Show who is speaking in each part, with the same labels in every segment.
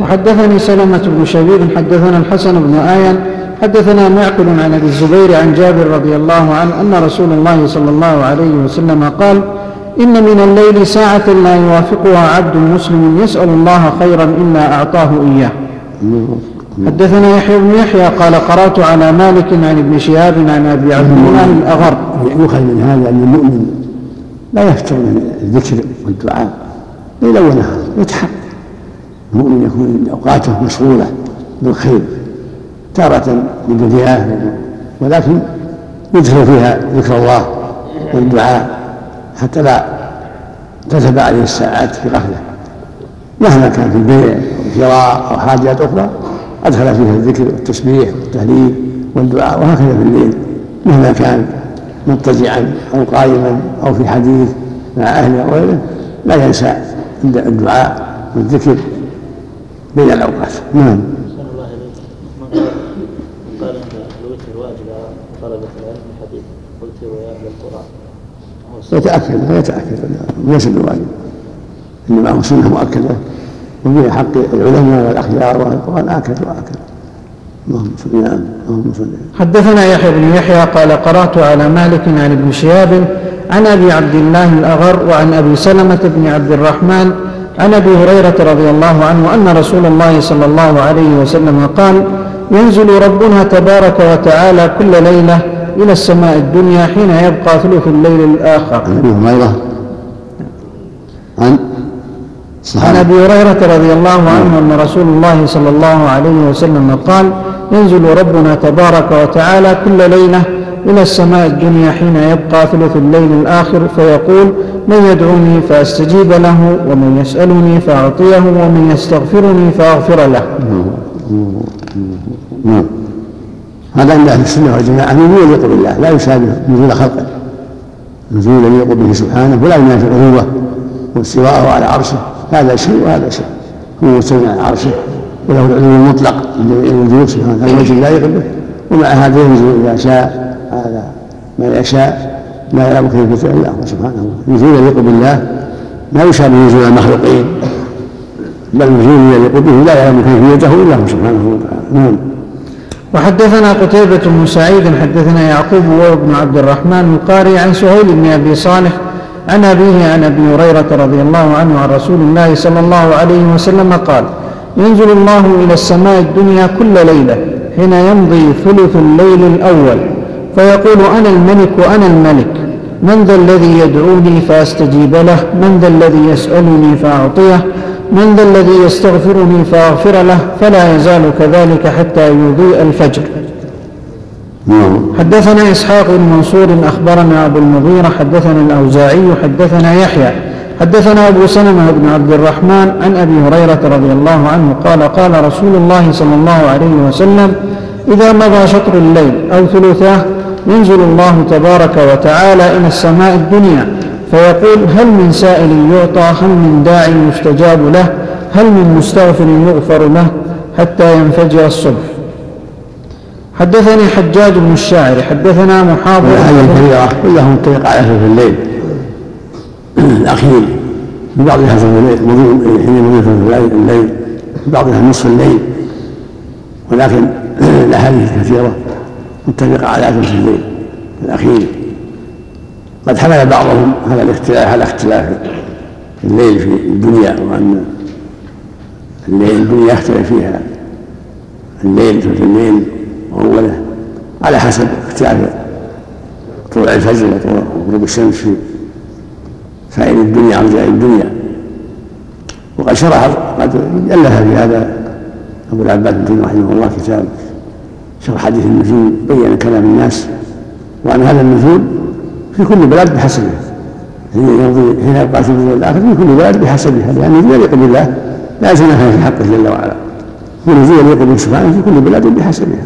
Speaker 1: وحدثني سلمة بن شبيب حدثنا الحسن بن آية حدثنا معقل عن أبي الزبير عن جابر رضي الله عنه أن رسول الله صلى الله عليه وسلم قال إن من الليل ساعة لا يوافقها عبد مسلم يسأل الله خيرا إلا أعطاه إياه. حدثنا يحيى بن يحيى قال قرأت على مالك عن ابن شهاب عن أبي عبد الله الأغر.
Speaker 2: يؤخذ من هذا أن المؤمن لا يفتر من الذكر والدعاء ليلا ونهارا يتحرك المؤمن يكون أوقاته مشغولة بالخير تارة بالدنيا ولكن يدخل فيها ذكر الله والدعاء حتى لا تذهب عليه الساعات في غفلة. مهما كان في البيع أو شراء أو حاجات أخرى أدخل فيها الذكر والتسبيح والتهليل والدعاء وهكذا في الليل. مهما كان مضطجعا أو قائما أو في حديث مع أهله أو غيره لا ينسى الدعاء والذكر بين الأوقات نعم. يتأكد لا يتأكد. ليس بواجب. إنما هو سنة مؤكدة. وفي حق العلماء والأخيار وأهل القرآن آكد وآكد. اللهم صل نعم اللهم صل
Speaker 1: حدثنا يحيى بن يحيى قال قرأت على مالك عن ابن شهاب عن أبي عبد الله الأغر وعن أبي سلمة بن عبد الرحمن عن أبي هريرة رضي الله عنه أن رسول الله صلى الله عليه وسلم قال ينزل ربنا تبارك وتعالى كل ليلة إلى السماء الدنيا حين يبقى ثلث الليل الآخر.
Speaker 2: عن أبي هريرة. عن
Speaker 1: عن أبي هريرة رضي الله عنه أن رسول الله صلى الله عليه وسلم قال ينزل ربنا تبارك وتعالى كل ليلة إلى السماء الدنيا حين يبقى ثلث الليل الآخر فيقول من يدعوني فأستجيب له ومن يسألني فأعطيه ومن يستغفرني فأغفر له.
Speaker 2: نعم. هذا عند أهل السنة والجماعة نزول يليق بالله لا يشابه نزول خلقه نزول يليق به سبحانه ولا ينافي علوه واستواءه على عرشه هذا شيء وهذا شيء هو مستوى على عرشه وله العلو المطلق من جميع الوجود سبحانه هذا الوجه لا يغلبه ومع هذا ينزل إذا شاء هذا ما يشاء لا يعلم كيف الا هو سبحانه نزول يليق بالله ما يشابه نزول المخلوقين بل نزول يليق به لا يعلم كيفيته إلا هو سبحانه وتعالى. نعم.
Speaker 1: وحدثنا قتيبة بن سعيد حدثنا يعقوب وهو بن عبد الرحمن القاري عن سهيل بن أبي صالح عن أبيه عن أبي هريرة رضي الله عنه عن رسول الله صلى الله عليه وسلم قال ينزل الله إلى السماء الدنيا كل ليلة حين يمضي ثلث الليل الأول. فيقول أنا الملك وأنا الملك. من ذا الذي يدعوني فأستجيب له؟ من ذا الذي يسألني فأعطيه؟ من ذا الذي يستغفرني فأغفر له؟ فلا يزال كذلك حتى يضيء الفجر.
Speaker 2: نعم.
Speaker 1: حدثنا إسحاق بن منصور أخبرنا أبو المغيرة حدثنا الأوزاعي حدثنا يحيى حدثنا أبو سلمة بن عبد الرحمن عن أبي هريرة رضي الله عنه قال قال رسول الله صلى الله عليه وسلم إذا مضى شطر الليل أو ثلثاه ينزل الله تبارك وتعالى إلى السماء الدنيا فيقول هل من سائل يعطى؟ هل من داع يستجاب له؟ هل من مستغفر يغفر له؟ حتى ينفجر الصبح. حدثني حجاج بن الشاعر حدثنا محاضر.
Speaker 2: هذه الكبيرة كلهم طريق على في الليل. الأخير ببعضها في الليل حين يمضي في الليل ببعضها نصف الليل. ولكن الأحاديث كثيرة متفقة على ثلث الليل الأخير. قد حمل بعضهم هذا الاختلاف على اختلاف الليل في الدنيا وأن الليل الدنيا يختلف فيها. الليل ثلث الليل وأوله على حسب اختلاف طلوع الفجر وغروب الشمس. في سائر الدنيا أرجاء الدنيا. وقد شرح قد ألف في هذا أبو العباس بن رحمه الله كتاب. شرح حديث النزول بين كلام الناس وأن هذا النزول في كل بلد بحسبه. حين يمضي حين يبقى في الآخر في كل بلد بحسبها لأنه يعني يليق بالله لا يتنافى في حقه جل وعلا. ونزول يليق به سبحانه في كل بلد بحسبها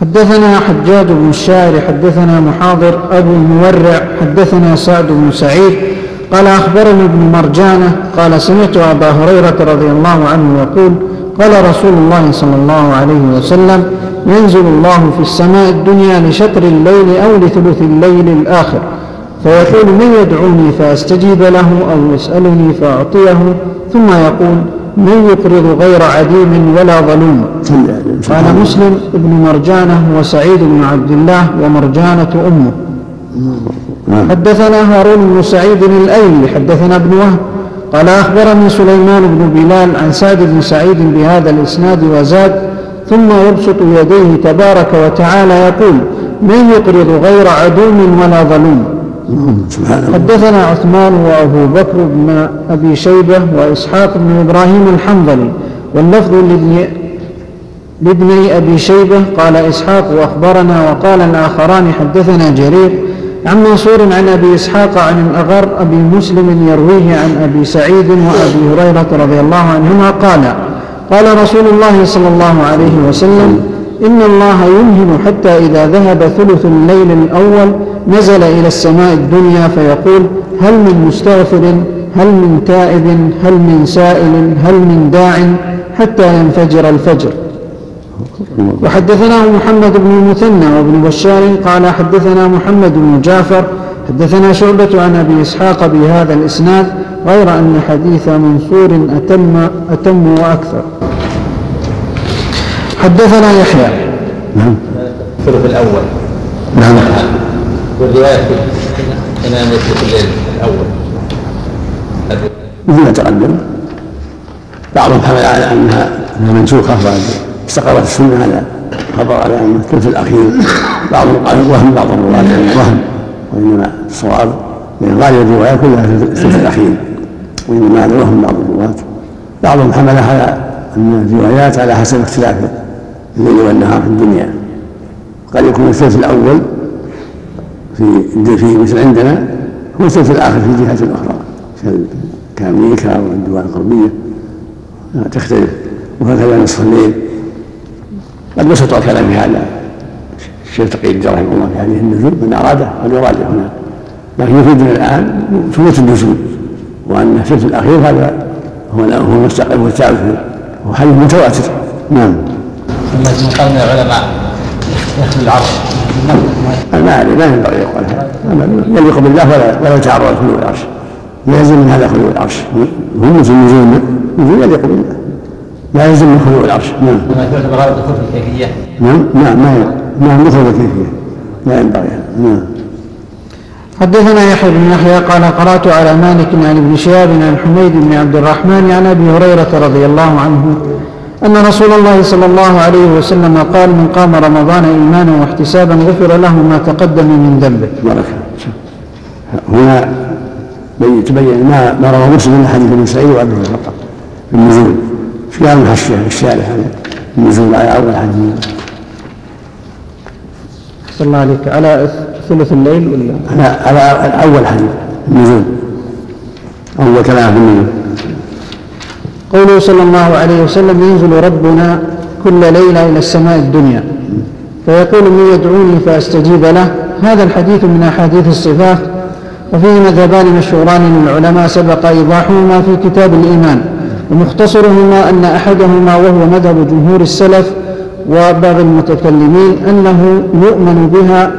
Speaker 1: حدثنا حجاج بن الشاعر حدثنا محاضر أبو المورع حدثنا سعد بن سعيد. قال أخبرني ابن مرجانة قال سمعت أبا هريرة رضي الله عنه يقول قال رسول الله صلى الله عليه وسلم ينزل الله في السماء الدنيا لشطر الليل أو لثلث الليل الآخر فيقول من يدعوني فأستجيب له أو يسألني فأعطيه ثم يقول من يقرض غير عديم ولا ظلوم قال مسلم ابن مرجانة وسعيد بن عبد الله ومرجانة أمه. حدثنا هارون بن سعيد الأيلي حدثنا ابن وهب قال أخبرني سليمان بن بلال عن سعد بن سعيد بهذا الإسناد وزاد ثم يبسط يديه تبارك وتعالى يقول من يقرض غير عدوم ولا ظلوم؟ حدثنا عثمان وأبو بكر بن أبي شيبة وإسحاق بن إبراهيم الحنظلي واللفظ لابن لابني أبي شيبة قال إسحاق وأخبرنا وقال الآخران حدثنا جرير عن منصور عن أبي إسحاق عن الأغر أبي مسلم يرويه عن أبي سعيد وأبي هريرة رضي الله عنهما قال قال رسول الله صلى الله عليه وسلم إن الله يمهل حتى إذا ذهب ثلث الليل الأول نزل إلى السماء الدنيا فيقول هل من مستغفر هل من تائب هل من سائل هل من داع حتى ينفجر الفجر. وحدثناه محمد بن المثنى وابن بشار قال حدثنا محمد بن جعفر حدثنا شعبة عن أبي إسحاق بهذا الإسناد غير أن حديث منصور أتم أتم وأكثر. حدثنا يحيى.
Speaker 3: نعم. الثلث الأول.
Speaker 2: نعم.
Speaker 3: والرواية في الثلث الليل الأول.
Speaker 2: مثل ما تقدم. بعضهم حمل على أنها منسوخة استقرت السنة على خبر على أن الثلث الأخير. بعضهم قال وهم بعض الرواة وهم وإنما الصواب من غالب الرواية كلها الثلث الأخير. وإنما هذا وهم بعض الرواة. بعضهم حملها على أن الروايات على حسب اختلاف الليل والنهار في الدنيا. قد يكون الثلث الأول في في مثل عندنا هو الثلث الآخر في جهة أخرى كأمريكا والدول الغربية. تختلف. وهكذا نصف الليل. قد بسط الكلام في هذا. الشيخ تقي الدين رحمه الله في هذه النزول من أراده أن يراجع هناك. لكن يفيدنا الآن ثبوت النزول وأن الثلث الأخير هذا هو هو المستقر والثابت هو حديث متواتر. نعم.
Speaker 3: ثم قال من العلماء يخلو العرش.
Speaker 2: ما ما ينبغي يقول هذا. يليق بالله ولا ولا يتعرض خلو العرش. لا يلزم من هذا خلو العرش. هم مثل نزول نزول يليق بالله. لا يلزم من خلو العرش. نعم.
Speaker 3: لما تعتبر هذا الدخول في الكيفية.
Speaker 2: نعم نعم ما نعم دخول الكيفية. لا ينبغي نعم.
Speaker 1: حدثنا يحيى بن يحيى قال قرأت على مالك عن ابن شهاب عن حميد بن عبد الرحمن عن أبي هريرة رضي الله عنه أن رسول الله صلى الله عليه وسلم قال من قام رمضان إيمانا واحتسابا غفر له ما تقدم من ذنبه.
Speaker 2: بارك هنا تبين ما ما روى مسلم من حديث ابن سعيد وأبي هريرة في النزول في قال الحشيه في الشارع النزول على أول حديث
Speaker 1: صلى الله عليك. على ثلث الليل ولا؟
Speaker 2: على على أول حديث النزول. أول كلام في النزول.
Speaker 1: قوله صلى الله عليه وسلم ينزل ربنا كل ليلة إلى السماء الدنيا. فيقول من يدعوني فأستجيب له. هذا الحديث من أحاديث الصفات وفيه مذهبان مشهوران للعلماء سبق إيضاحهما في كتاب الإيمان. ومختصرهما أن أحدهما وهو مذهب جمهور السلف وبعض المتكلمين أنه يؤمن بها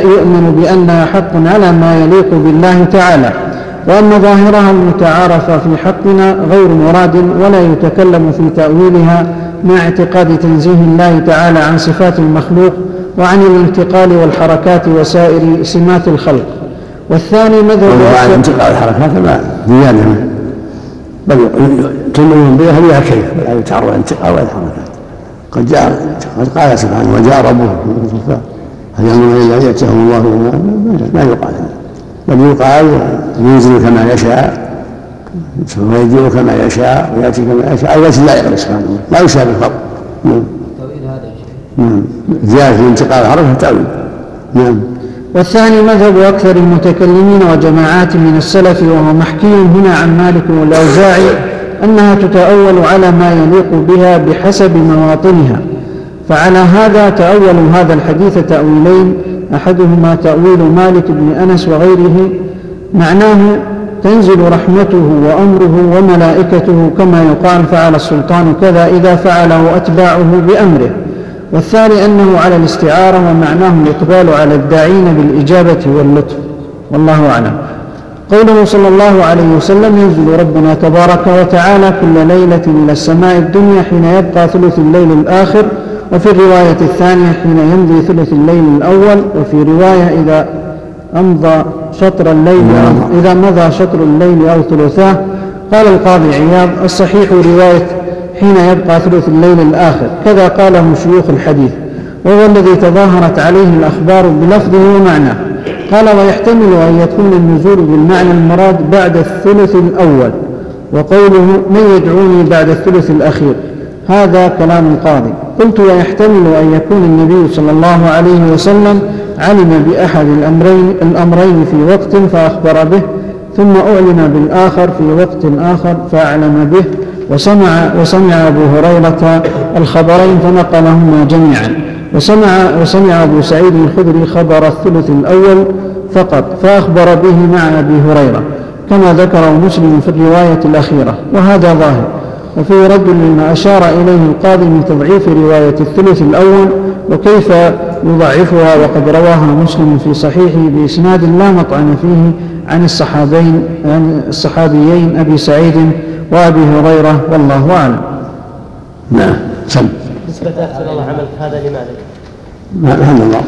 Speaker 1: يؤمن بأنها حق على ما يليق بالله تعالى. وأن ظاهرها المتعارف في حقنا غير مراد ولا يتكلم في تأويلها مع اعتقاد تنزيه الله تعالى عن صفات المخلوق وعن الانتقال والحركات وسائر سمات الخلق. والثاني مذهب
Speaker 2: وعن انتقال الحركات ما زيادة بل تؤمنون بها بها كيف ولا يتعرض الانتقال ولا الحركات قد جاء قد قال سبحانه وجاء ربه هل ينظر إلى ان ياتيهم الله ما يقال بل يقال ينزل كما يشاء ويجيء كما يشاء ويأتي كما يشاء. على وجه لا يقدر سبحانه لا يشابه الخلق. نعم. نعم. زيادة في انتقال الحرف التأويل نعم.
Speaker 1: والثاني مذهب أكثر المتكلمين وجماعات من السلف وهو محكي هنا عن مالك والأوزاعي أنها تتأول على ما يليق بها بحسب مواطنها. فعلى هذا تأولوا هذا الحديث تأويلين أحدهما تأويل مالك بن أنس وغيره معناه تنزل رحمته وأمره وملائكته كما يقال فعل السلطان كذا إذا فعله أتباعه بأمره. والثاني أنه على الاستعارة ومعناه الإقبال على الداعين بالإجابة واللطف. والله أعلم. قوله صلى الله عليه وسلم ينزل ربنا تبارك وتعالى كل ليلة إلى السماء الدنيا حين يبقى ثلث الليل الآخر وفي الرواية الثانية حين يمضي ثلث الليل الأول وفي رواية إذا أمضى شطر الليل إذا مضى شطر الليل أو ثلثاه. قال القاضي عياض الصحيح رواية حين يبقى ثلث الليل الآخر. كذا قاله شيوخ الحديث. وهو الذي تظاهرت عليه الأخبار بلفظه ومعناه. قال ويحتمل أن يكون النزول بالمعنى المراد بعد الثلث الأول. وقوله من يدعوني بعد الثلث الأخير هذا كلام القاضي قلت ويحتمل أن يكون النبي صلى الله عليه وسلم علم بأحد الأمرين, الأمرين في وقت فأخبر به ثم أعلم بالآخر في وقت آخر فأعلم به وسمع, وسمع أبو هريرة الخبرين فنقلهما جميعا. وسمع, وسمع أبو سعيد الخدري خبر الثلث الأول فقط فأخبر به مع أبي هريرة كما ذكره مسلم في الرواية الأخيرة وهذا ظاهر. وفيه رد لما أشار إليه القاضي من تضعيف رواية الثلث الأول وكيف يضعفها؟ وقد رواها مسلم في صحيحه بإسناد لا مطعن فيه عن الصحابين عن الصحابيين أبي سعيد وأبي هريرة والله أعلم
Speaker 2: نعم سم
Speaker 4: أحسن الله عملك هذا لماذا؟
Speaker 2: الحمد لله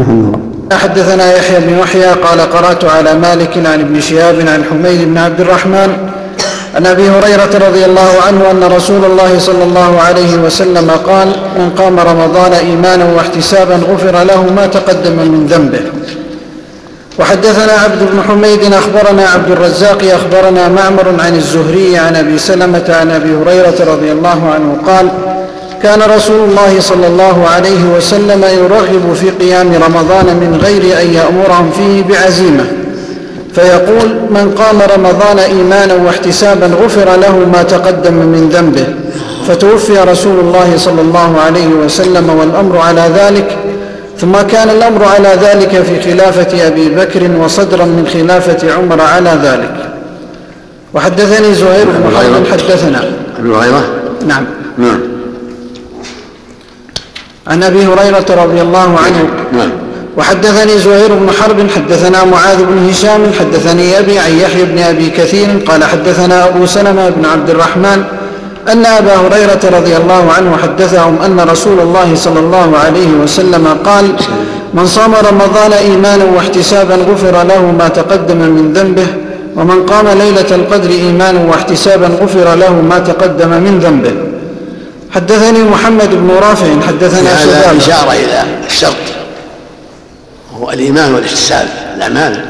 Speaker 2: الحمد لله
Speaker 1: حدثنا يحيى بن يحيى قال قرأت على مالك عن ابن شهاب عن حميد بن عبد الرحمن عن أبي هريرة رضي الله عنه أن رسول الله صلى الله عليه وسلم قال من قام رمضان إيمانا واحتسابا غفر له ما تقدم من ذنبه وحدثنا عبد بن حميد أخبرنا عبد الرزاق أخبرنا معمر عن الزهري عن أبي سلمة عن أبي هريرة رضي الله عنه قال كان رسول الله صلى الله عليه وسلم يرغب في قيام رمضان من غير أن يأمرهم فيه بعزيمة فيقول من قام رمضان إيمانا واحتسابا غفر له ما تقدم من ذنبه فتوفي رسول الله صلى الله عليه وسلم والأمر على ذلك ثم كان الأمر على ذلك في خلافة أبي بكر وصدرا من خلافة عمر على ذلك. وحدثني زهير بن حرب حدثنا.
Speaker 2: أبي هريرة؟
Speaker 1: نعم.
Speaker 2: نعم.
Speaker 1: عن أبي هريرة رضي الله عنه.
Speaker 2: نعم.
Speaker 1: وحدثني زهير بن حرب. حدثنا معاذ بن هشام. حدثني أبي عن يحيى بن أبي كثير. قال حدثنا أبو سلمة بن عبد الرحمن. أن أبا هريرة رضي الله عنه حدثهم أن رسول الله صلى الله عليه وسلم قال من صام رمضان إيمانا واحتسابا غفر له ما تقدم من ذنبه ومن قام ليلة القدر إيمانا واحتسابا غفر له ما تقدم من ذنبه. حدثني محمد بن رافع حدثنا
Speaker 2: هذا إشارة إلى الشرط هو الإيمان والاحتساب الأعمال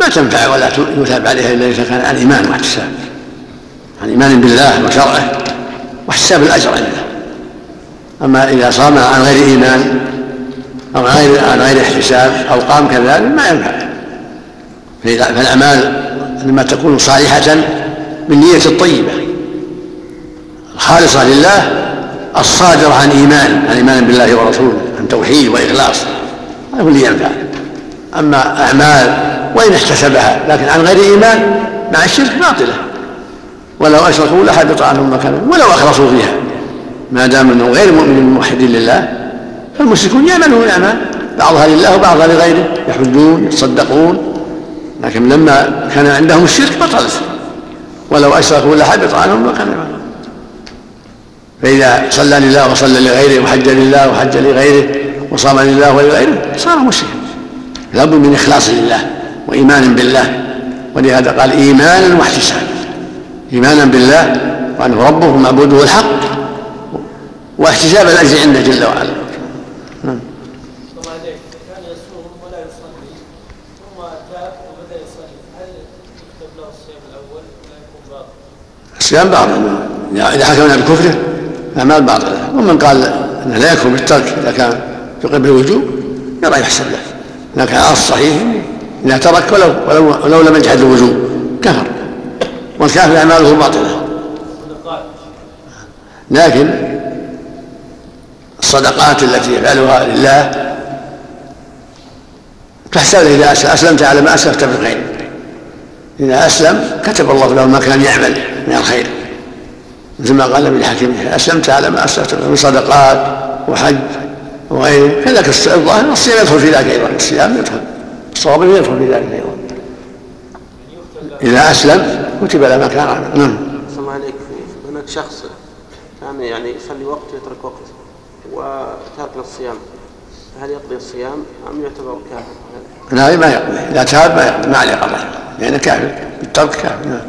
Speaker 2: ما تنفع ولا يثاب عليها إلا إذا كان عن إيمان واحتساب عن إيمان بالله وشرعه. واحتساب الأجر عنده. أما إذا صام عن غير إيمان أو عن غير عن غير احتساب أو قام كذلك ما ينفع. فالأعمال لما تكون صالحة بالنية الطيبة. الخالصة لله الصادرة عن إيمان عن إيمان بالله ورسوله عن توحيد وإخلاص. هذا هو اللي ينفع. أما أعمال وإن احتسبها لكن عن غير إيمان مع الشرك باطلة. ولو أشركوا لحبط عنهم ما كانوا ولو أخلصوا فيها. ما دام أنهم غير مؤمنين موحدين لله فالمشركون يعملون أعمال بعضها لله وبعضها لغيره يحجون يتصدقون. لكن لما كان عندهم الشرك بطلت ولو أشركوا لحبط عنهم ما كانوا يعملون فإذا صلى لله وصلى لغيره وحج لله وحج لغيره وصام لله ولغيره صار مشركا. لابد من إخلاص لله وإيمان بالله. ولهذا قال إيمانا واحتسابا. إيمانا بالله وأنه ربه ومعبوده الحق واحتساب الأجر عنده جل وعلا. نعم.
Speaker 4: له الصيام باطل
Speaker 2: إذا حكمنا بكفره الأعمال باطلة. ومن قال أنه لا يكفر بالترك إذا كان يقر بالوجوب يرى يحسب له. لكن على الصحيح إذا ترك ولو ولو, ولو لم يجحد الوجوب كفر. والكافر أعماله باطلة. لكن الصدقات التي يفعلها لله تحسب إذا أسلم. أسلمت على ما أسلفت من خير إذا أسلم كتب الله له ما كان يعمل من الخير. مثل ما قال النبي الحكيم أسلمت على ما اسلمت من صدقات وحج وغيره. كذلك الظاهر الصيام يدخل في ذلك أيضا. الصيام يدخل. الصواب يدخل في ذلك أيضا. إذا أسلم كتب له ما كان عمل نعم.
Speaker 5: الله عليك هناك شخص كان يعني يصلي وقت ويترك وقت وترك للصيام. هل يقضي الصيام أم يعتبر كافر؟
Speaker 2: لا ما يقضي. إذا تاب ما يقضي. ما عليه قضاء. لأنه كافر. بالترك كافر. نعم.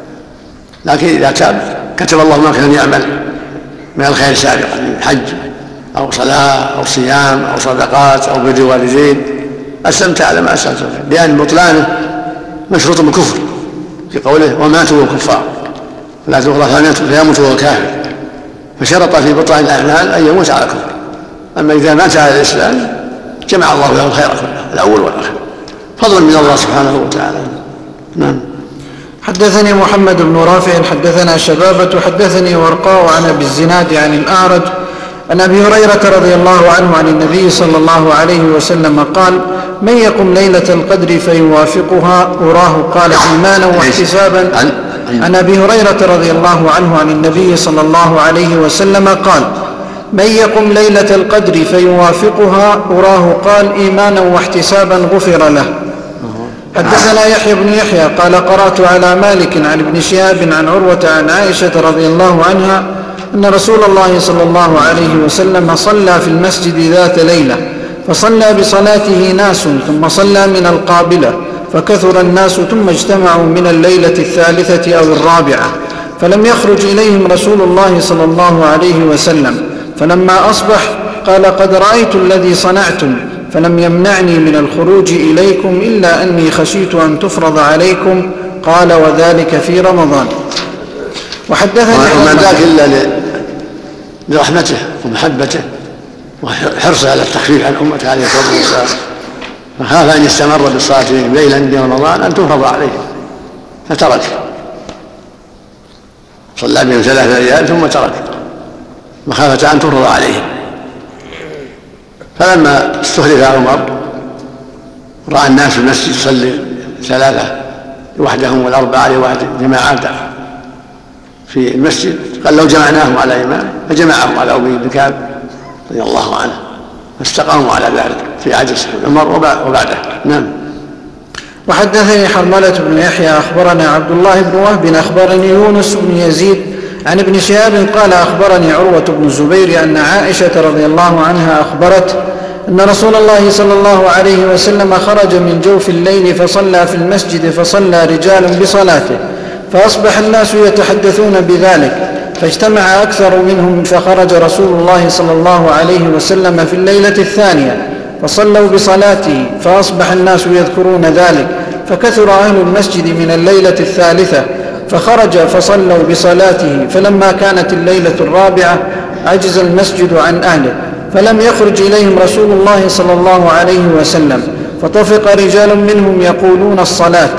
Speaker 2: لكن إذا تاب كتب الله ما كان يعمل من الخير سابقا من حج أو صلاة أو صيام أو صدقات أو بر والدين أسلمت على ما أسلمت. لأن بطلانه مشروط بالكفر في قوله وماتوا وهم كفار فلا تغرى فيموت وهو كافر. فشرط في بطلان الأعمال أن يموت على الكفر. أما إذا مات على الإسلام جمع الله له الخير كله الأول والآخر. فضل من الله سبحانه وتعالى. نعم.
Speaker 1: حدثني محمد بن رافع حدثنا شبابة حدثني ورقاء عن أبي الزناد عن الأعرج عن أبي هريرة رضي الله عنه عن النبي صلى الله عليه وسلم قال من يقم ليلة القدر فيوافقها؟ أراه قال إيمانا واحتسابا. عن أبي هريرة رضي الله عنه عن النبي صلى الله عليه وسلم قال من يقم ليلة القدر فيوافقها؟ أراه قال إيمانا واحتسابا غفر له. حدثنا يحيى بن يحيى قال قرأت على مالك عن ابن شهاب عن عروة عن عائشة رضي الله عنها أن رسول الله صلى الله عليه وسلم صلى في المسجد ذات ليلة فصلى بصلاته ناس ثم صلى من القابلة فكثر الناس ثم اجتمعوا من الليلة الثالثة أو الرابعة فلم يخرج إليهم رسول الله صلى الله عليه وسلم فلما أصبح قال قد رأيت الذي صنعتم فلم يمنعني من الخروج إليكم إلا أني خشيت أن تفرض عليكم قال وذلك في رمضان. وحدثني
Speaker 2: وما ذاك إلا لرحمته ومحبته وحرصه على التخفيف عن أمته عليه الصلاة والسلام. فخاف أن يستمر بالصلاة ليلا في رمضان أن تفرض عليه. فترك. صلى بهم ثلاثة أيام ثم ترك. مخافة أن تفرض عليهم فلما استخلف عمر رأى الناس في المسجد يصلي ثلاثة لوحدهم والأربعة لوحد جماعات في المسجد قال لو جمعناهم على إمام فجمعهم على أبي بن كعب رضي الله عنه فاستقاموا على ذلك في عهد عمر وبعده. نعم.
Speaker 1: وحدثني حرملة بن يحيى أخبرنا عبد الله بن وهب أخبرني يونس بن يزيد عن ابن شهاب قال أخبرني عروة بن الزبير أن عائشة رضي الله عنها أخبرت أن رسول الله صلى الله عليه وسلم خرج من جوف الليل فصلى في المسجد فصلى رجال بصلاته. فأصبح الناس يتحدثون بذلك فاجتمع أكثر منهم فخرج رسول الله صلى الله عليه وسلم في الليلة الثانية فصلوا بصلاته فأصبح الناس يذكرون ذلك فكثر أهل المسجد من الليلة الثالثة فخرج فصلوا بصلاته فلما كانت الليلة الرابعة عجز المسجد عن أهله فلم يخرج إليهم رسول الله صلى الله عليه وسلم فطفق رجال منهم يقولون الصلاة.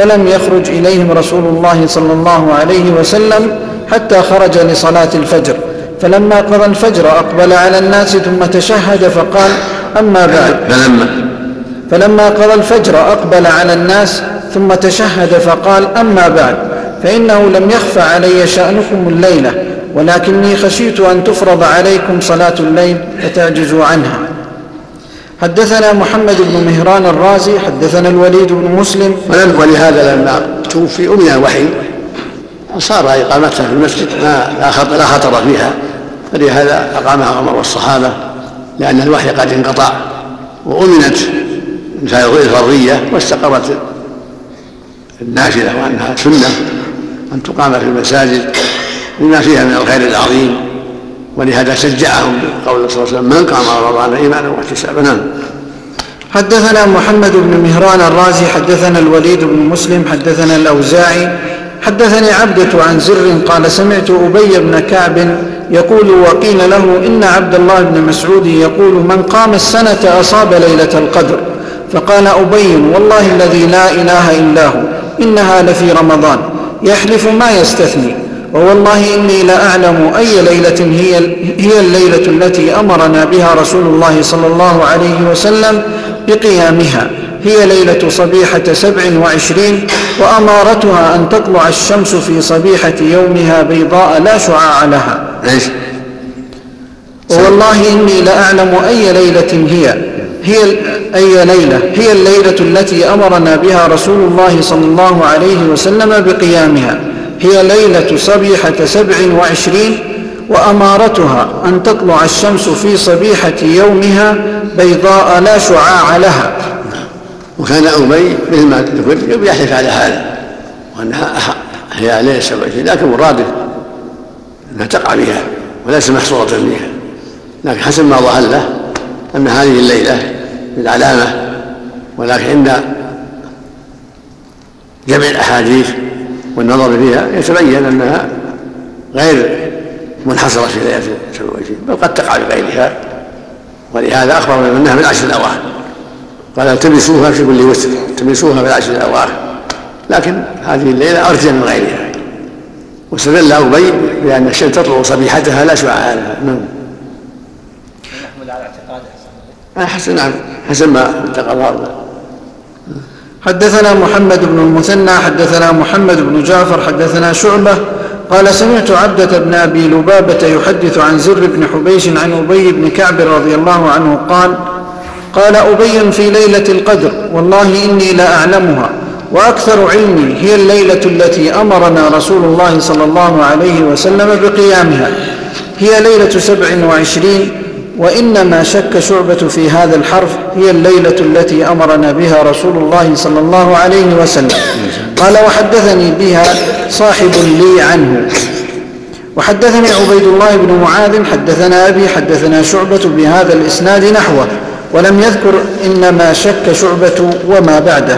Speaker 1: فلم يخرج إليهم رسول الله صلى الله عليه وسلم حتى خرج لصلاة الفجر. فلما قضى الفجر أقبل على الناس ثم تشهد فقال أما بعد.
Speaker 2: فلما
Speaker 1: فلما قضى الفجر أقبل على الناس ثم تشهد فقال أما بعد. فإنه لم يخف علي شأنكم الليلة ولكني خشيت أن تفرض عليكم صلاة الليل فتعجزوا عنها. حدثنا محمد بن مهران الرازي حدثنا الوليد بن مسلم.
Speaker 2: ولهذا لما توفي أمن الوحي. صار إقامتها في المسجد ما لا خطر, لا خطر فيها. فلهذا أقامها عمر والصحابة لأن الوحي قد انقطع. وأمنت الفرضية واستقرت النافلة وأنها سنة أن تقام في المساجد لما فيها من الخير العظيم. ولهذا شجعهم قول صلى الله عليه وسلم من قام رمضان إيمانا واحتسابا؟ نعم.
Speaker 1: حدثنا محمد بن مهران الرازي حدثنا الوليد بن مسلم حدثنا الأوزاعي حدثني عبدة عن زر قال سمعت أبي بن كعب يقول وقيل له إن عبد الله بن مسعود يقول من قام السنة أصاب ليلة القدر فقال أبي والله الذي لا إله إلا هو إنها لفي رمضان يحلف ما يستثني ووالله إني لأعلم أي ليلة هي, هي الليلة التي أمرنا بها رسول الله صلى الله عليه وسلم بقيامها. هي ليلة صبيحة سبع وعشرين وأمارتها أن تطلع الشمس في صبيحة يومها بيضاء لا شعاع لها.
Speaker 2: إيش؟
Speaker 1: ووالله إني لأعلم أي ليلة هي هي أي ليلة هي الليلة التي أمرنا بها رسول الله صلى الله عليه وسلم بقيامها. هي ليلة صبيحة سبع وعشرين وأمارتها أن تطلع الشمس في صبيحة يومها بيضاء لا شعاع لها.
Speaker 2: وكان أبي مثل ما ذكر يحلف على هذا وأنها هي ليلة 27 لكن مراده أنها تقع بها وليس محصورة بها. لكن حسب ما ظهر له أن هذه الليلة بالعلامة ولكن عند جمع الأحاديث والنظر فيها يتبين أنها غير منحصرة في ليلة 27 بل قد تقع بغيرها. ولهذا أخبر أنها من العشر الأواخر. قال التمسوها في كل وتر التمسوها في العشر الأواخر. لكن هذه الليلة أرجى من غيرها. واستدل أبي بأن الشمس تطلع صبيحتها لا شعاع لها. نعم.
Speaker 4: على اعتقاد حسن
Speaker 2: حسن نعم. حسن ما تقرر
Speaker 1: حدثنا محمد بن المثنى حدثنا محمد بن جعفر حدثنا شعبة. قال سمعت عبدة بن أبي لبابة يحدث عن زر بن حبيش عن أبي بن كعب رضي الله عنه قال قال أبي في ليلة القدر والله إني لأعلمها وأكثر علمي هي الليلة التي أمرنا رسول الله صلى الله عليه وسلم بقيامها هي ليلة سبع وعشرين وإنما شك شعبة في هذا الحرف هي الليلة التي أمرنا بها رسول الله صلى الله عليه وسلم. قال وحدثني بها صاحب لي عنه. وحدثني عبيد الله بن معاذ حدثنا أبي حدثنا شعبة بهذا الإسناد نحوه ولم يذكر إنما شك شعبة وما بعده.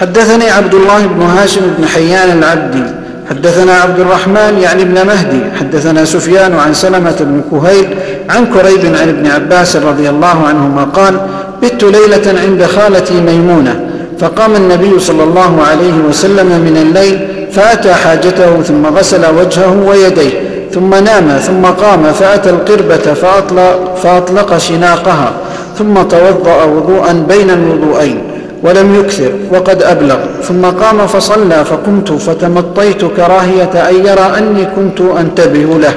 Speaker 1: حدثني عبد الله بن هاشم بن حيان العبدي حدثنا عبد الرحمن يعني ابن مهدي حدثنا سفيان عن سلمة بن كهيل عن كريب عن ابن عباس رضي الله عنهما قال بت ليلة عند خالتي ميمونة فقام النبي صلى الله عليه وسلم من الليل فأتى حاجته ثم غسل وجهه ويديه ثم نام ثم قام فأتى القربة فأطلق, فأطلق شناقها ثم توضأ وضوءا بين الوضوءين ولم يكثر وقد أبلغ ثم قام فصلى فقمت فتمطيت كراهية أن يرى أني كنت أنتبه له.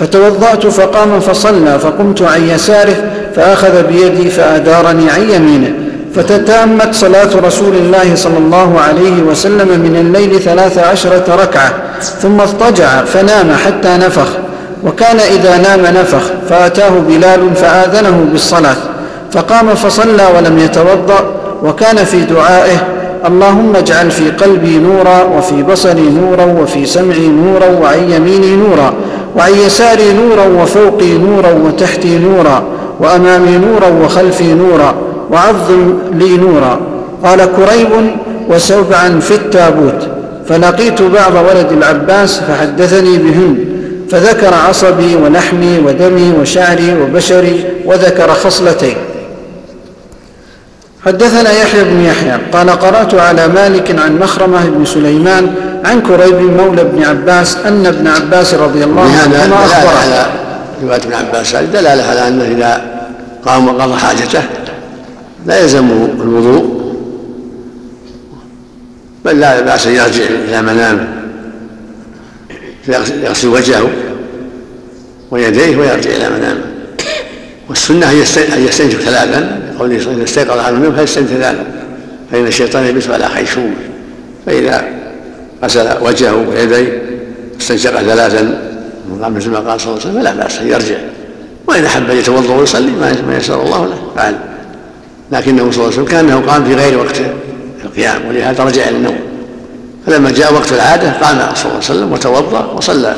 Speaker 1: فتوضأت فقام فصلى فقمت عن يساره فأخذ بيدي فأدارني عن يمينه. فتتامت صلاة رسول الله صلى الله عليه وسلم من الليل ثلاث عشرة ركعة ثم اضطجع فنام حتى نفخ. وكان إذا نام نفخ فأتاه بلال فآذنه بالصلاة. فقام فصلى ولم يتوضأ وكان في دعائه اللهم اجعل في قلبي نورا وفي بصري نورا وفي سمعي نورا وعن يميني نورا وعن يساري نورا وفوقي نورا وتحتي نورا وأمامي نورا وخلفي نورا وعظم لي نورا قال كريب وسبعا في التابوت فلقيت بعض ولد العباس فحدثني بهن فذكر عصبي ولحمي ودمي وشعري وبشري وذكر خصلتين حدثنا يحيى بن يحيى قال قرأت على مالك عن مخرمة بن سليمان عن كريب مولى ابن عباس أن ابن عباس رضي الله عنهما أخبره.
Speaker 2: على رواية ابن عباس دلالة على أنه إذا قام وقضى حاجته لا يلزمه الوضوء بل لا بأس أن يرجع إلى منامه يغسل وجهه ويديه ويرجع إلى منامه. والسنة أن يستنجب ثلاثا. قوله وسلم استيقظ أحد منهم فليستنجب ثلاثا فإن الشيطان يبث على خيشومه فإذا غسل وجهه ويديه استنشق ثلاثا مثل ما قال صلى الله عليه وسلم فلا بأس يرجع. وإن أحب أن يتوضأ ويصلي ما يسر الله له فعل. لكنه صلى الله عليه وسلم كأنه قام في غير وقت القيام ولهذا رجع إلى النوم. فلما جاء وقت العادة قام صلى الله عليه وسلم وتوضأ وصلى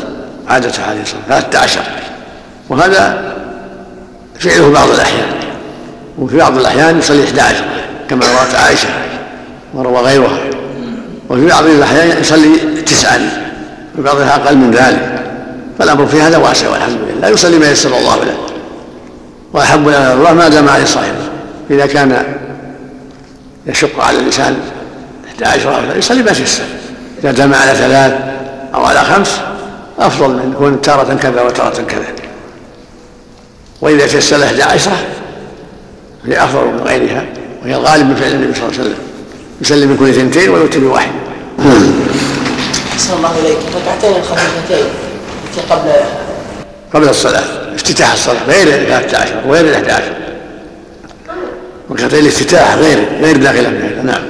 Speaker 2: عادته عليه الصلاة والسلام عشر. وهذا فعله بعض الأحيان. وفي بعض الأحيان يصلي 11 كما روت عائشة وروى غيرها. وفي بعض الأحيان يصلي تسعا في بعضها أقل من ذلك. فالأمر في هذا واسع والحمد لله. يصلي ما يسر الله له. وأحب إلى الله ما دام عليه صاحبه إذا كان يشق على الإنسان 11 أو يصلي ما تيسر إذا دام على ثلاث أو على خمس أفضل من يكون تارة كذا وتارة كذا. وإذا تيسر له 11 هي أفضل من غيرها وهي الغالب من فعل النبي صلى الله عليه وسلم. يسلم من كل ثنتين ويؤتي بواحد نعم
Speaker 6: الله إليك. ركعتين الخفيفتين التي قبل
Speaker 2: قبل الصلاة افتتاح الصلاة غير ال عشر وغير ال 11 ركعتين الافتتاح غير غير داخلة في نعم.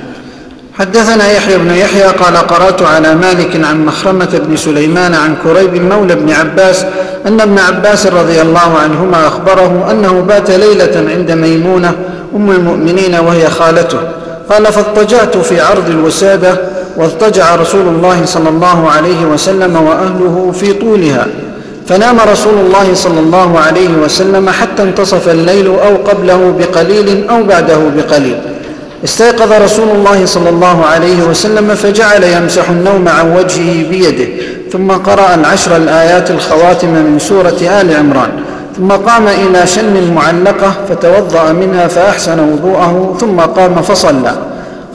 Speaker 1: حدثنا يحيى بن يحيى قال قرأت على مالك عن مخرمة بن سليمان عن كريب مولى بن عباس أن ابن عباس رضي الله عنهما أخبره أنه بات ليلة عند ميمونة أم المؤمنين وهي خالته. قال فاضطجعت في عرض الوسادة واضطجع رسول الله صلى الله عليه وسلم وأهله في طولها. فنام رسول الله صلى الله عليه وسلم حتى انتصف الليل أو قبله بقليل أو بعده بقليل. استيقظ رسول الله صلى الله عليه وسلم فجعل يمسح النوم عن وجهه بيده ثم قرأ العشر الآيات الخواتم من سورة آل عمران ثم قام إلى شن معلقة فتوضأ منها فأحسن وضوءه ثم قام فصلى.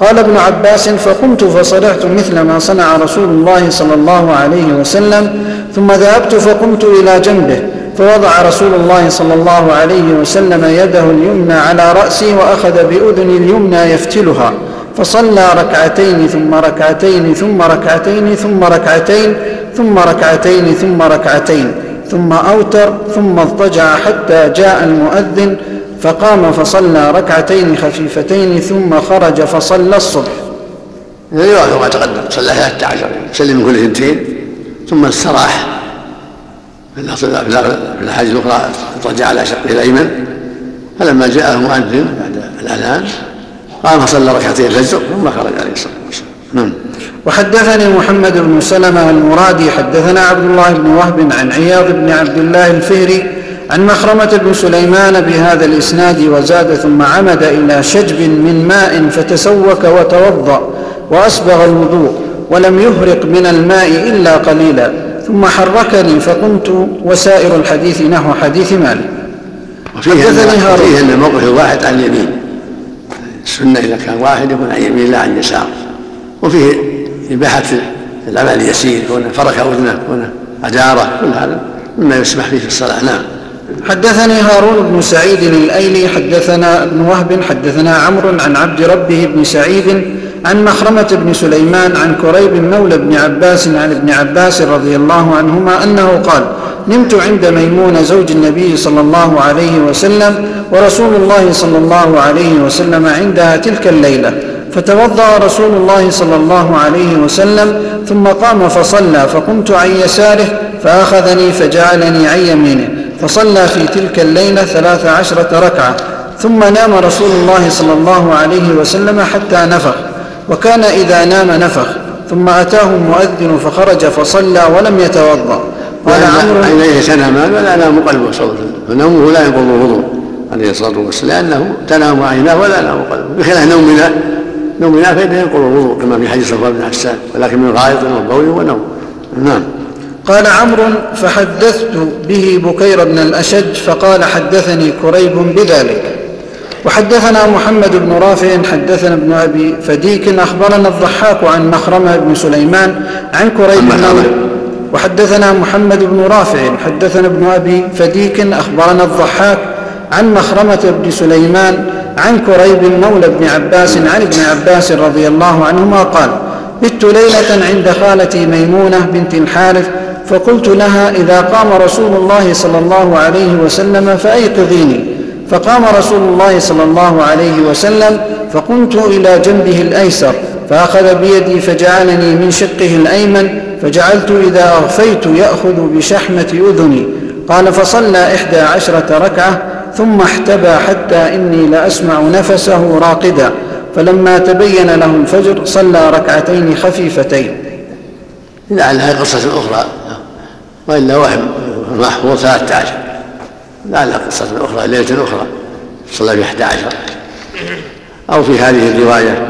Speaker 1: قال ابن عباس فقمت فصنعت مثل ما صنع رسول الله صلى الله عليه وسلم ثم ذهبت فقمت إلى جنبه فوضع رسول الله صلى الله عليه وسلم يده اليمنى على رأسي وأخذ بأذني اليمنى يفتلها فصلى ركعتين ثم ركعتين ثم ركعتين ثم ركعتين ثم ركعتين ثم ركعتين ثم أوتر ثم اضطجع حتى جاء المؤذن فقام فصلى ركعتين خفيفتين ثم خرج فصلى الصبح.
Speaker 2: يوافق ما تقدم صلى 13 سلم كل اثنتين ثم استراح. في الحديث الاخرى اضطجع على شقه الايمن فلما جاء المؤذن بعد الأذان قام فصلى ركعتين الفجر ثم خرج عليه الصلاة والسلام. نعم.
Speaker 1: وحدثني محمد بن سلمة المرادي حدثنا عبد الله بن وهب عن عياض بن عبد الله الفهري عن مخرمة بن سليمان بهذا الإسناد وزاد ثم عمد إلى شجب من ماء فتسوك وتوضأ وأسبغ الوضوء ولم يهرق من الماء إلا قليلا. ثم حركني فقمت وسائر الحديث نحو حديث مالك.
Speaker 2: وفيه أن وفيه أن الموقف الواحد عن اليمين. السنة إذا كان واحد يكون عن يمين لا عن يسار وفيه إباحة العمل اليسير كونه فرك أذنه كونه أداره كل هذا مما يسمح فيه في الصلاة. نعم.
Speaker 1: حدثني هارون بن سعيد الأيلي حدثنا ابن وهب حدثنا عمرو عن عبد ربه بن سعيد عن مخرمة بن سليمان عن كريب مولى بن عباس عن ابن عباس رضي الله عنهما أنه قال نمت عند ميمون زوج النبي صلى الله عليه وسلم ورسول الله صلى الله عليه وسلم عندها تلك الليلة. فتوضأ رسول الله صلى الله عليه وسلم ثم قام فصلى فقمت عن يساره فأخذني فجعلني عن يمينه. فصلى في تلك الليلة ثلاث عشرة ركعة ثم نام رسول الله صلى الله عليه وسلم حتى نفخ. وكان إذا نام نفخ ثم أتاه المؤذن فخرج فصلى ولم يتوضأ.
Speaker 2: قال عمرو عينيه تنامان ولا نام قلبه صلى الله عليه وسلم. فنومه لا ينقض الوضوء عليه الصلاة والسلام لأنه تنام عيناه ولا نام قلبه. بخلاف نومنا نومنا فإنه ينقض الوضوء كما في حديث صفوان بن عسان ولكن من غائط وبول ونوم. نعم.
Speaker 1: قال عمرو فحدثت به بكير بن الأشج فقال حدثني كريب بذلك. وحدثنا محمد بن رافع حدثنا ابن أبي فديك أخبرنا الضحاك عن مخرمة بن سليمان عن كريب بن وحدثنا محمد بن رافع حدثنا ابن أبي فديك أخبرنا الضحاك عن مخرمة بن سليمان عن كريب مولى بن عباس عن ابن عباس رضي الله عنهما قال بت ليلة عند خالتي ميمونة بنت الحارث فقلت لها إذا قام رسول الله صلى الله عليه وسلم فأيقظيني. فقام رسول الله صلى الله عليه وسلم فقمت إلى جنبه الأيسر فأخذ بيدي فجعلني من شقه الأيمن فجعلت إذا أغفيت يأخذ بشحمة أذني. قال فصلى إحدى عشرة ركعة ثم احتبى حتى إني لأسمع نفسه راقدا. فلما تبين له الفجر صلى ركعتين خفيفتين.
Speaker 2: لعلها قصة أخرى وإلا وهم محفوظ 13 لعل قصة أخرى ليلة أخرى صلى في 11 أو في هذه الرواية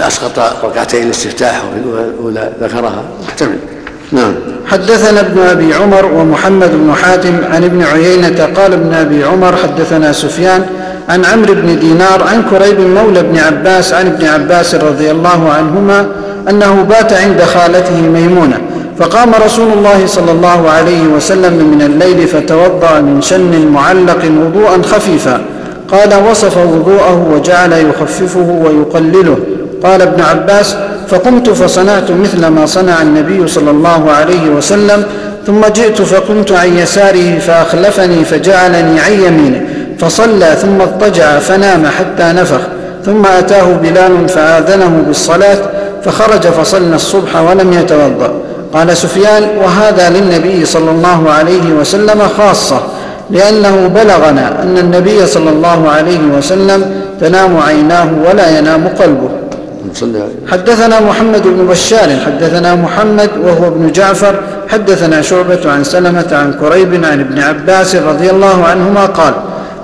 Speaker 2: أسقط ركعتين الاستفتاح وفي الأولى ذكرها. محتمل نعم.
Speaker 1: حدثنا ابن أبي عمر ومحمد بن حاتم عن ابن عيينة قال ابن أبي عمر حدثنا سفيان عن عمرو بن دينار عن كريب مولى ابن عباس عن ابن عباس رضي الله عنهما أنه بات عند خالته ميمونة فقام رسول الله صلى الله عليه وسلم من الليل فتوضأ من شن معلق وضوءا خفيفا. قال وصف وضوءه وجعل يخففه ويقلله. قال ابن عباس فقمت فصنعت مثل ما صنع النبي صلى الله عليه وسلم ثم جئت فقمت عن يساره فأخلفني فجعلني عن يمينه. فصلى ثم اضطجع فنام حتى نفخ. ثم أتاه بلال فآذنه بالصلاة فخرج فصلى الصبح ولم يتوضأ. قال سفيان وهذا للنبي صلى الله عليه وسلم خاصة لأنه بلغنا أن النبي صلى الله عليه وسلم تنام عيناه ولا ينام قلبه. حدثنا محمد بن بشار حدثنا محمد وهو ابن جعفر حدثنا شعبة عن سلمة عن كريب عن ابن عباس رضي الله عنهما قال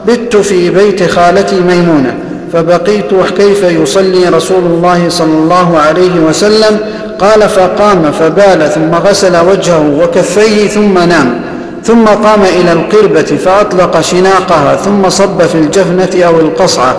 Speaker 1: بت في بيت خالتي ميمونة فبقيت كيف يصلي رسول الله صلى الله عليه وسلم؟ قال فقام فبال ثم غسل وجهه وكفيه ثم نام. ثم قام إلى القربة فأطلق شناقها ثم صب في الجفنة أو القصعة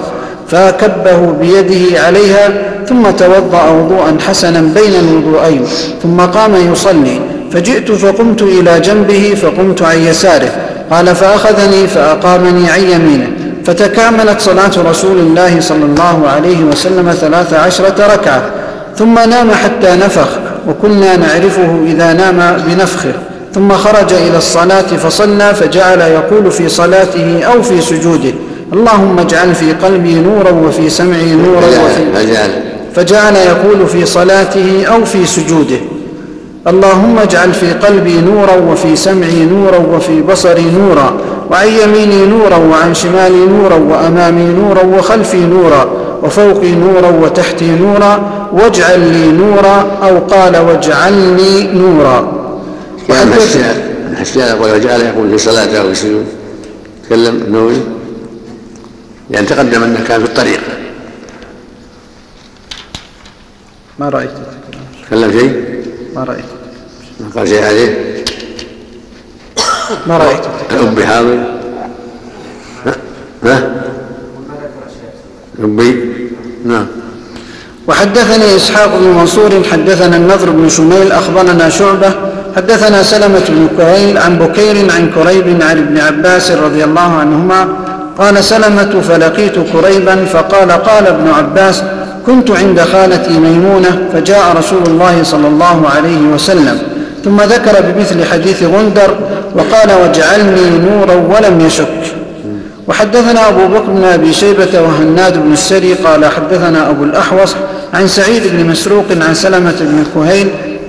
Speaker 1: فكبه بيده عليها ثم توضأ وضوءا حسنا بين الوضوءين ثم قام يصلي. فجئت فقمت إلى جنبه فقمت عن يساره. قال فأخذني فأقامني عن يمينه. فتكاملت صلاة رسول الله صلى الله عليه وسلم ثلاث عشرة ركعة ثم نام حتى نفخ وكنا نعرفه إذا نام بنفخه ثم خرج إلى الصلاة فصلى فجعل يقول في صلاته أو في سجوده اللهم اجعل في قلبي نورا وفي سمعي نورا وفي فجعل يقول في صلاته أو في سجوده اللهم اجعل في قلبي نورا وفي سمعي نورا وفي بصري نورا. وعن يميني نورا وعن شمالي نورا وأمامي نورا وخلفي نورا وفوقي نورا وتحتي نورا واجعل لي نورا أو قال واجعلني نورا.
Speaker 2: الحسيان يقول وجعل يقول في صلاته أو في سجود تكلم النووي. لأن تقدم أنه كان في الطريق.
Speaker 1: ما رأيت.
Speaker 2: تكلم شيء؟
Speaker 1: ما رأيت.
Speaker 2: ما قال شيء عليه؟
Speaker 1: ما رأيت
Speaker 2: الأب حاضر ها؟ أبي؟ نعم.
Speaker 1: وحدثني إسحاق بن منصور حدثنا النضر بن شميل أخبرنا شعبة حدثنا سلمة بن كهيل عن بكير عن كريب عن ابن عباس رضي الله عنهما قال سلمة فلقيت كريبا فقال قال ابن عباس كنت عند خالتي ميمونة فجاء رسول الله صلى الله عليه وسلم. ثم ذكر بمثل حديث غندر وقال واجعلني نورا ولم يشك. وحدثنا أبو بكر بن أبي شيبة وهناد بن السري قال حدثنا أبو الأحوص عن سعيد بن مسروق عن سلمة بن كهيل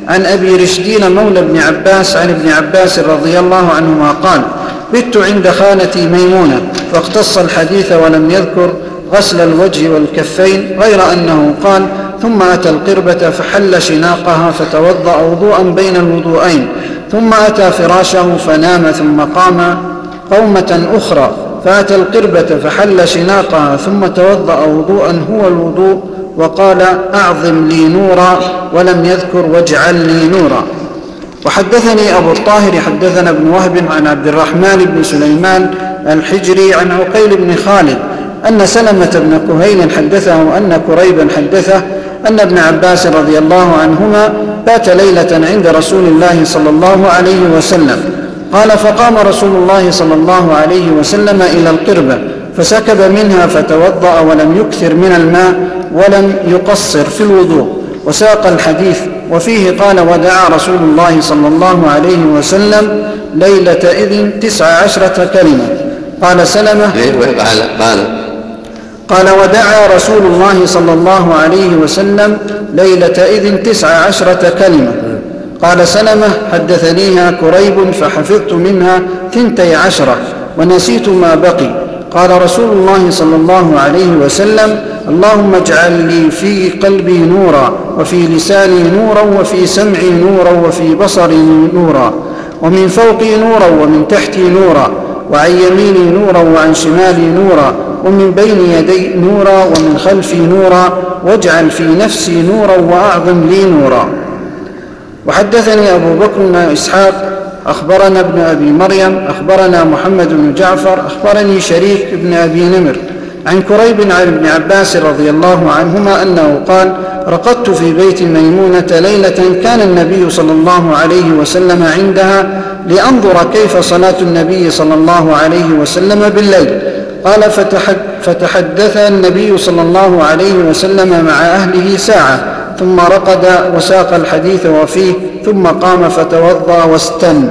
Speaker 1: عن أبي رشدين مولى بن عباس عن ابن عباس رضي الله عنهما قال بت عند خالتي ميمونة فاقتص الحديث ولم يذكر غسل الوجه والكفين غير أنه قال ثم أتى القربة فحل شناقها فتوضأ وضوءا بين الوضوءين ثم أتى فراشه فنام ثم قام قومة أخرى فأتى القربة فحل شناقها ثم توضأ وضوءا هو الوضوء وقال أعظم لي نورا ولم يذكر واجعل لي نورا. وحدثني أبو الطاهر حدثنا ابن وهب عن عبد الرحمن بن سليمان الحجري عن عقيل بن خالد أن سلمة بن كهيل حدثه أن كريبا حدثه أن ابن عباس رضي الله عنهما بات ليلة عند رسول الله صلى الله عليه وسلم. قال فقام رسول الله صلى الله عليه وسلم إلى القربة فسكب منها فتوضأ ولم يكثر من الماء ولم يقصر في الوضوء. وساق الحديث وفيه قال ودعا رسول الله صلى الله عليه وسلم ليلة إذن تسع عشرة كلمة. قال سلمة.
Speaker 2: قال؟ قال.
Speaker 1: قال ودعا رسول الله صلى الله عليه وسلم ليلة إذن تسع عشرة كلمة. قال سلمة حدثنيها كريب فحفظت منها ثنتي عشرة ونسيت ما بقي. قال رسول الله صلى الله عليه وسلم اللهم اجعل لي في قلبي نورا وفي لساني نورا وفي سمعي نورا وفي بصري نورا ومن فوقي نورا ومن تحتي نورا وعن يميني نورا وعن شمالي نورا ومن بين يدي نورا ومن خلفي نورا واجعل في نفسي نورا وأعظم لي نورا. وحدثني أبو بكر بن إسحاق أخبرنا ابن أبي مريم أخبرنا محمد بن جعفر أخبرني شريك بن أبي نمر عن كريب عن ابن عباس رضي الله عنهما أنه قال رقدت في بيت ميمونة ليلة كان النبي صلى الله عليه وسلم عندها لأنظر كيف صلاة النبي صلى الله عليه وسلم بالليل قال فتحد فتحدث النبي صلى الله عليه وسلم مع أهله ساعة ثم رقد وساق الحديث وفيه ثم قام فتوضأ واستن.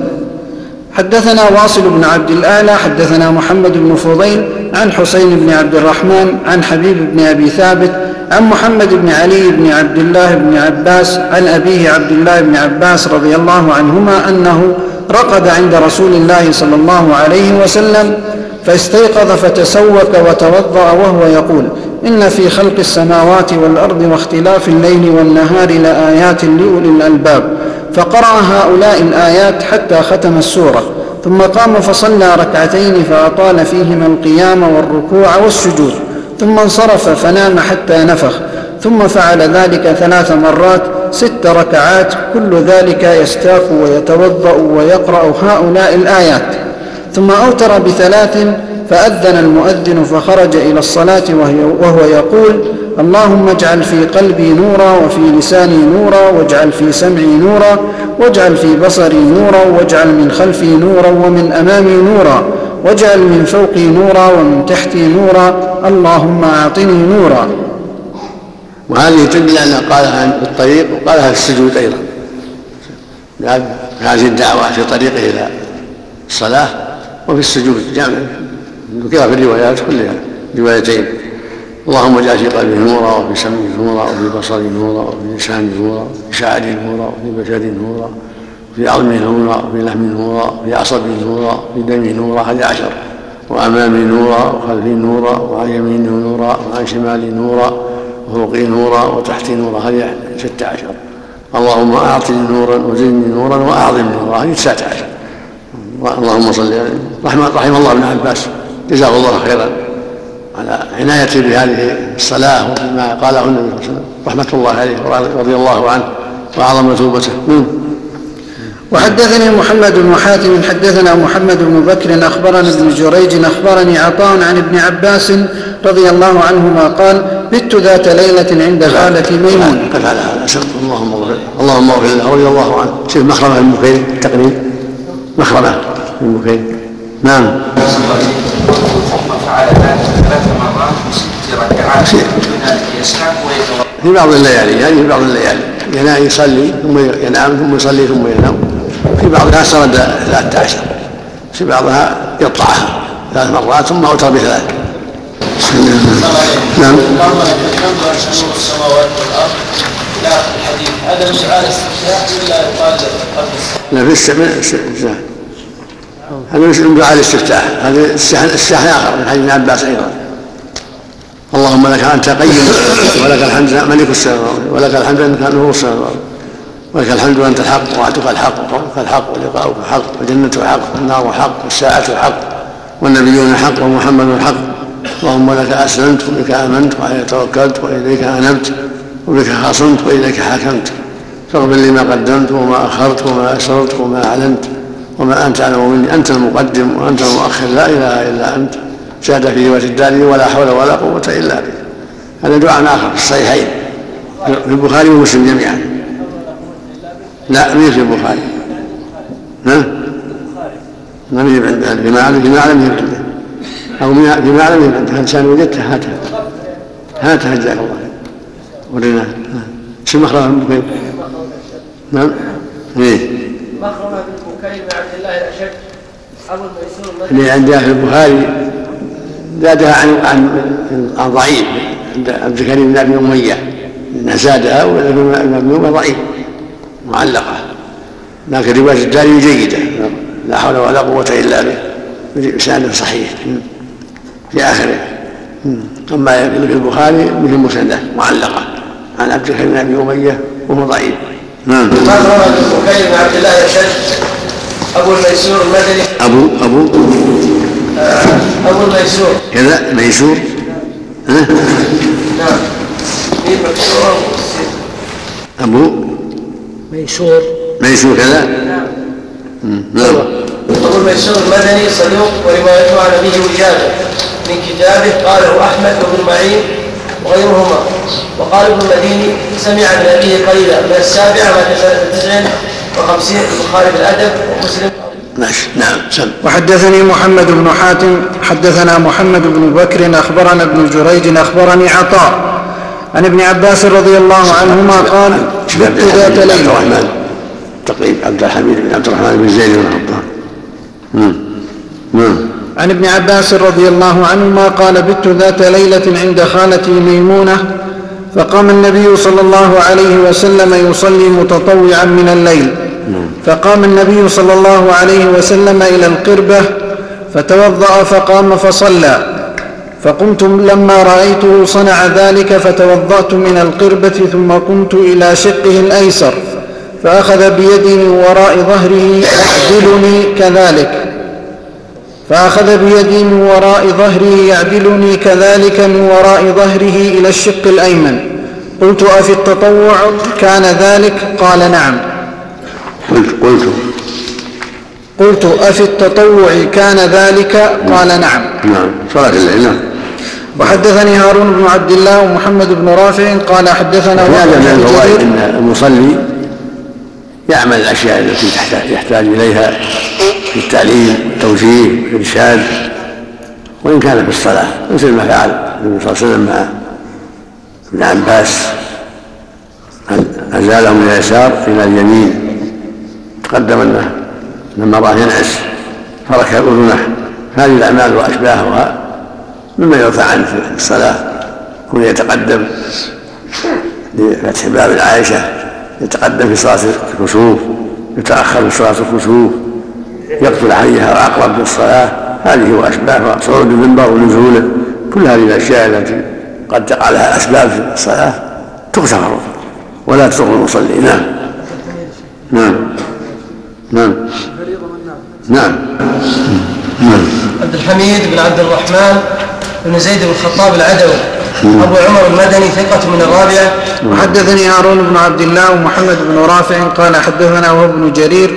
Speaker 1: حدثنا واصل بن عبد الأعلى حدثنا محمد بن فضيل عن حسين بن عبد الرحمن عن حبيب بن أبي ثابت عن محمد بن علي بن عبد الله بن عباس عن أبيه عبد الله بن عباس رضي الله عنهما أنه رقد عند رسول الله صلى الله عليه وسلم فاستيقظ فتسوك وتوضأ وهو يقول إن في خلق السماوات والأرض واختلاف الليل والنهار لآيات لأولي الألباب. فقرأ هؤلاء الآيات حتى ختم السورة ثم قام فصلى ركعتين فأطال فيهما القيام والركوع والسجود. ثم انصرف فنام حتى نفخ. ثم فعل ذلك ثلاث مرات ست ركعات كل ذلك يستاق ويتوضأ ويقرأ هؤلاء الآيات. ثم أوتر بثلاث فأذن المؤذن فخرج إلى الصلاة وهو يقول اللهم اجعل في قلبي نورا وفي لساني نورا واجعل في سمعي نورا واجعل في بصري نورا واجعل من خلفي نورا ومن أمامي نورا واجعل من فوقي نورا ومن تحتي نورا اللهم أعطني نورا.
Speaker 2: وهذه تدل أنه قالها في الطريق وقالها في السجود أيضا. هذه الدعوة في طريقه إلى الصلاة وفي السجود جامع. ذكر في الروايات كلها. روايتين. اللهم اجعل في قلبي نورا وفي سمعي نورا وفي بصري نورا وفي لساني نورا وفي شعري نورا وفي بشري نورا وفي عظمي نورا وفي لحمي نورا وفي عصبي نورا وفي دمي نورا. هذه عشر. وأمامي نورا وخلفي نورا وعن يميني نورا وعن شمالي نورا وفوقي نورا وتحتي نورا. هذه ستة عشر. اللهم أعطني نورا وزدني نورا وأعظم نورا. هذه تسعة عشر. اللهم صل رحم, رحم الله ابن عباس. جزاه الله خيرا. على عنايته بهذه الصلاة وبما قاله النبي صلى الله عليه وسلم. رحمة الله عليه رضي الله عنه وأعظم مثوبته
Speaker 1: وحدثني محمد بن حاتم حدثنا محمد بن بكر أخبرنا ابن جريج أخبرني عطاء عن ابن عباس رضي الله عنهما قال بت ذات ليلة عند خالتي ميمون.
Speaker 2: قد على هذا. اللهم اغفر اللهم اغفر له رضي الله عنه. شوف مخرمه بن بكير التقريب مخرمه بكير نعم. فعل ذلك ثلاث مرات ست ركعات في بعض الليالي يعني في بعض الليالي. ينام يصلي ثم ينام ثم يصلي ثم ينام. في بعضها سرد ثلاثة عشر. في بعضها يقطعها ثلاث مرات ثم أوتر بثلاث.
Speaker 4: نعم. السماوات والأرض إلى آخر الحديث هذا من دعاء الاستفتاح ولا يقال قبل
Speaker 2: لا في السماء. هذا من دعاء الاستفتاح هذا السحن آخر من حديث ابن عباس أيضا. اللهم لك أنت قيم ولك الحمد ملك السماوات ولك الحمد أنك نور السماوات ولك الحمد وانت الحق وعدك الحق وقولك الحق ولقاؤك حق والجنة حق والنار حق والساعة حق والنبيون حق ومحمد حق. اللهم لك أسلمت وبك آمنت وعليك توكلت وإليك أنبت وبك خاصمت وإليك حكمت فاغفر لي ما قدمت وما أخرت وما أسررت وما أعلنت. وما أنت اعلم مني أنت المقدم وأنت المؤخر لا إله إلا أنت. زاد في رواية الداري ولا حول ولا قوة إلا بك هذا دعاء آخر في الصحيحين. في البخاري ومسلم جميعا. لا ليس في البخاري ها؟ لم يجب عنده فيما اعلم فيما يجب عنده أو فيما يجب عنده انسان وجدته هاتها هاتها جزاك الله خير. شو مخرج نعم. إيه.
Speaker 4: مخرمة عبد الله الأشد أبو الميسور
Speaker 2: اللي عندها في البخاري زادها عن عن عن ضعيف عند عبد الكريم بن أبي أمية. زادها ولكن ابن ابي اميه ضعيف معلقة. لكن رواية الداري جيدة. لا حول ولا قوة إلا به. بسند صحيح. في آخره. أما في البخاري مثل مسندة معلقة. عن عبد الحليم بن أبي أمية وهو ضعيف.
Speaker 4: نعم. ما روى بن عبد الله الأشد أبو الميسور المدني
Speaker 2: أبو أبو.
Speaker 4: آه، أبو الميسور.
Speaker 2: كذا ميسور. ها؟
Speaker 4: نعم. في مكسور
Speaker 2: أبو.
Speaker 6: ميسور.
Speaker 2: ميسور كذا.
Speaker 4: نعم.
Speaker 2: نعم.
Speaker 4: أبو الميسور المدني صدوق وروايته عن ابيه وجابه من كتابه قاله أحمد وابن معين وغيرهما. وقال ابن المديني سمع من ابيه قليلا. من السابعه بعد سنه تسع وخمسين البخاري بالأدب ومسلم.
Speaker 2: ماشي نعم سم.
Speaker 1: وحدثني محمد بن حاتم حدثنا محمد بن بكر أخبرنا ابن جريج أخبرني عطاء. عن ابن عباس رضي الله عنهما قال بت ذات
Speaker 2: عبد
Speaker 1: ليلة.
Speaker 2: الرحمن. تقريب عبد الحميد بن عبد الرحمن بن زيد بن نعم نعم
Speaker 1: عن ابن عباس رضي الله عنهما قال بت ذات ليلة عند خالتي ميمونة فقام النبي صلى الله عليه وسلم يصلي متطوعا من الليل. فقام النبي صلى الله عليه وسلم إلى القربة فتوضأ فقام فصلى. فقمت لما رأيته صنع ذلك فتوضأت من القربة ثم قمت إلى شقه الأيسر فأخذ بيدي من وراء ظهره يعدلني كذلك. فأخذ بيدي من وراء ظهره يعدلني كذلك من وراء ظهره إلى الشق الأيمن. قلت أفي التطوع؟ كان ذلك؟ قال نعم.
Speaker 2: قلت قلت.
Speaker 1: قلت أفي التطوع كان ذلك؟ قال نعم.
Speaker 2: نعم. صلاة الليل نعم.
Speaker 1: وحدثني هارون بن عبد الله ومحمد بن رافع قال حدثنا
Speaker 2: هذا من الفوائد إن المصلي يعمل الأشياء التي تحتاج يحتاج إليها في التعليم والتوجيه والارشاد وإن كان في الصلاة. مثل ما فعل النبي صلى الله عليه وسلم مع ابن عباس. ازاله من اليسار إلى اليمين. تقدم أنه لما راه ينعس فركب أذنه. هذه الأعمال وأشباهها مما يرفع عنه في الصلاة. كون يتقدم لفتح باب العائشة يتقدم في صلاة الكسوف يتأخر في صلاة الكسوف يقتل عليها وأقرب في الصلاة هذه وأشباهها صعود المنبر ونزوله. كل هذه الأشياء التي قد تقع لها أسباب في الصلاة تغتفر ولا تضر المصلي. نعم. نعم. نعم. نعم. نعم
Speaker 4: عبد الحميد بن عبد الرحمن بن زيد بن الخطاب العدوي. أبو عمر المدني ثقة من الرابعة
Speaker 1: وحدثني هارون بن عبد الله ومحمد بن رافع قال حدثنا وهو بن جرير.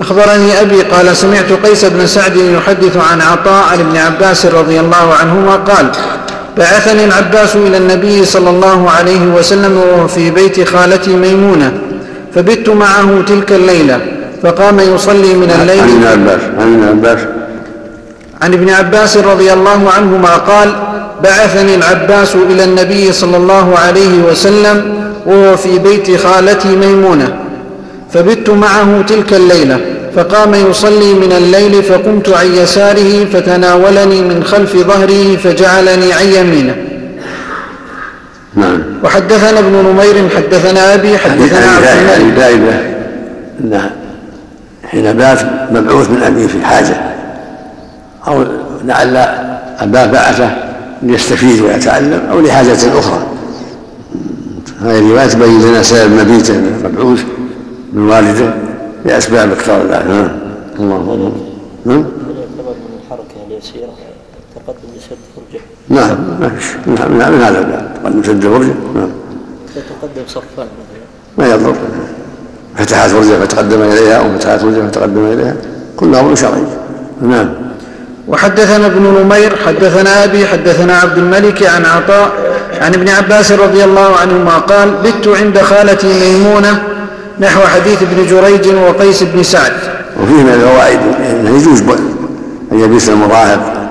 Speaker 1: أخبرني أبي قال سمعت قيس بن سعد يحدث عن عطاء عن ابن عباس رضي الله عنهما قال بعثني العباس إلى النبي صلى الله عليه وسلم وهو في بيت خالتي ميمونة فبت معه تلك الليلة. فقام يصلي من
Speaker 2: عن ابن
Speaker 1: الليل
Speaker 2: عباس عن ابن عباس.
Speaker 1: عن ابن عباس رضي الله عنهما قال بعثني العباس إلى النبي صلى الله عليه وسلم وهو في بيت خالتي ميمونة. فبت معه تلك الليلة فقام يصلي من الليل فقمت عن يساره فتناولني من خلف ظهره فجعلني عن يمينه.
Speaker 2: نعم.
Speaker 1: وحدثنا ابن نمير حدثنا أبي حدثنا عبد الملك.
Speaker 2: أن حين بات مبعوث من أبيه في حاجة أو لعل أباه بعثه ليستفيد ويتعلم أو لحاجة أخرى هذه الرواية تبين لنا سبب مبيته مبعوث من والده لأسباب ذلك نعم الله أكبر نعم
Speaker 3: الحركة اليسيرة تقدم لسد فرجة
Speaker 2: نعم من هذا الباب تقدم سد فرجه نعم
Speaker 3: تتقدم صفان مثلا
Speaker 2: ما يضر فتحات فرجه فتقدم إليها أو فتحات فرجه فتقدم إليها كلها أمر شرعي. نعم.
Speaker 1: وحدثنا ابن نمير حدثنا أبي حدثنا عبد الملك عن عطاء عن ابن عباس رضي الله عنهما قال بت عند خالتي ميمونة نحو حديث ابن جريج وقيس بن سعد.
Speaker 2: وفيه من الفوائد انه يجوز أن يبيت المراهق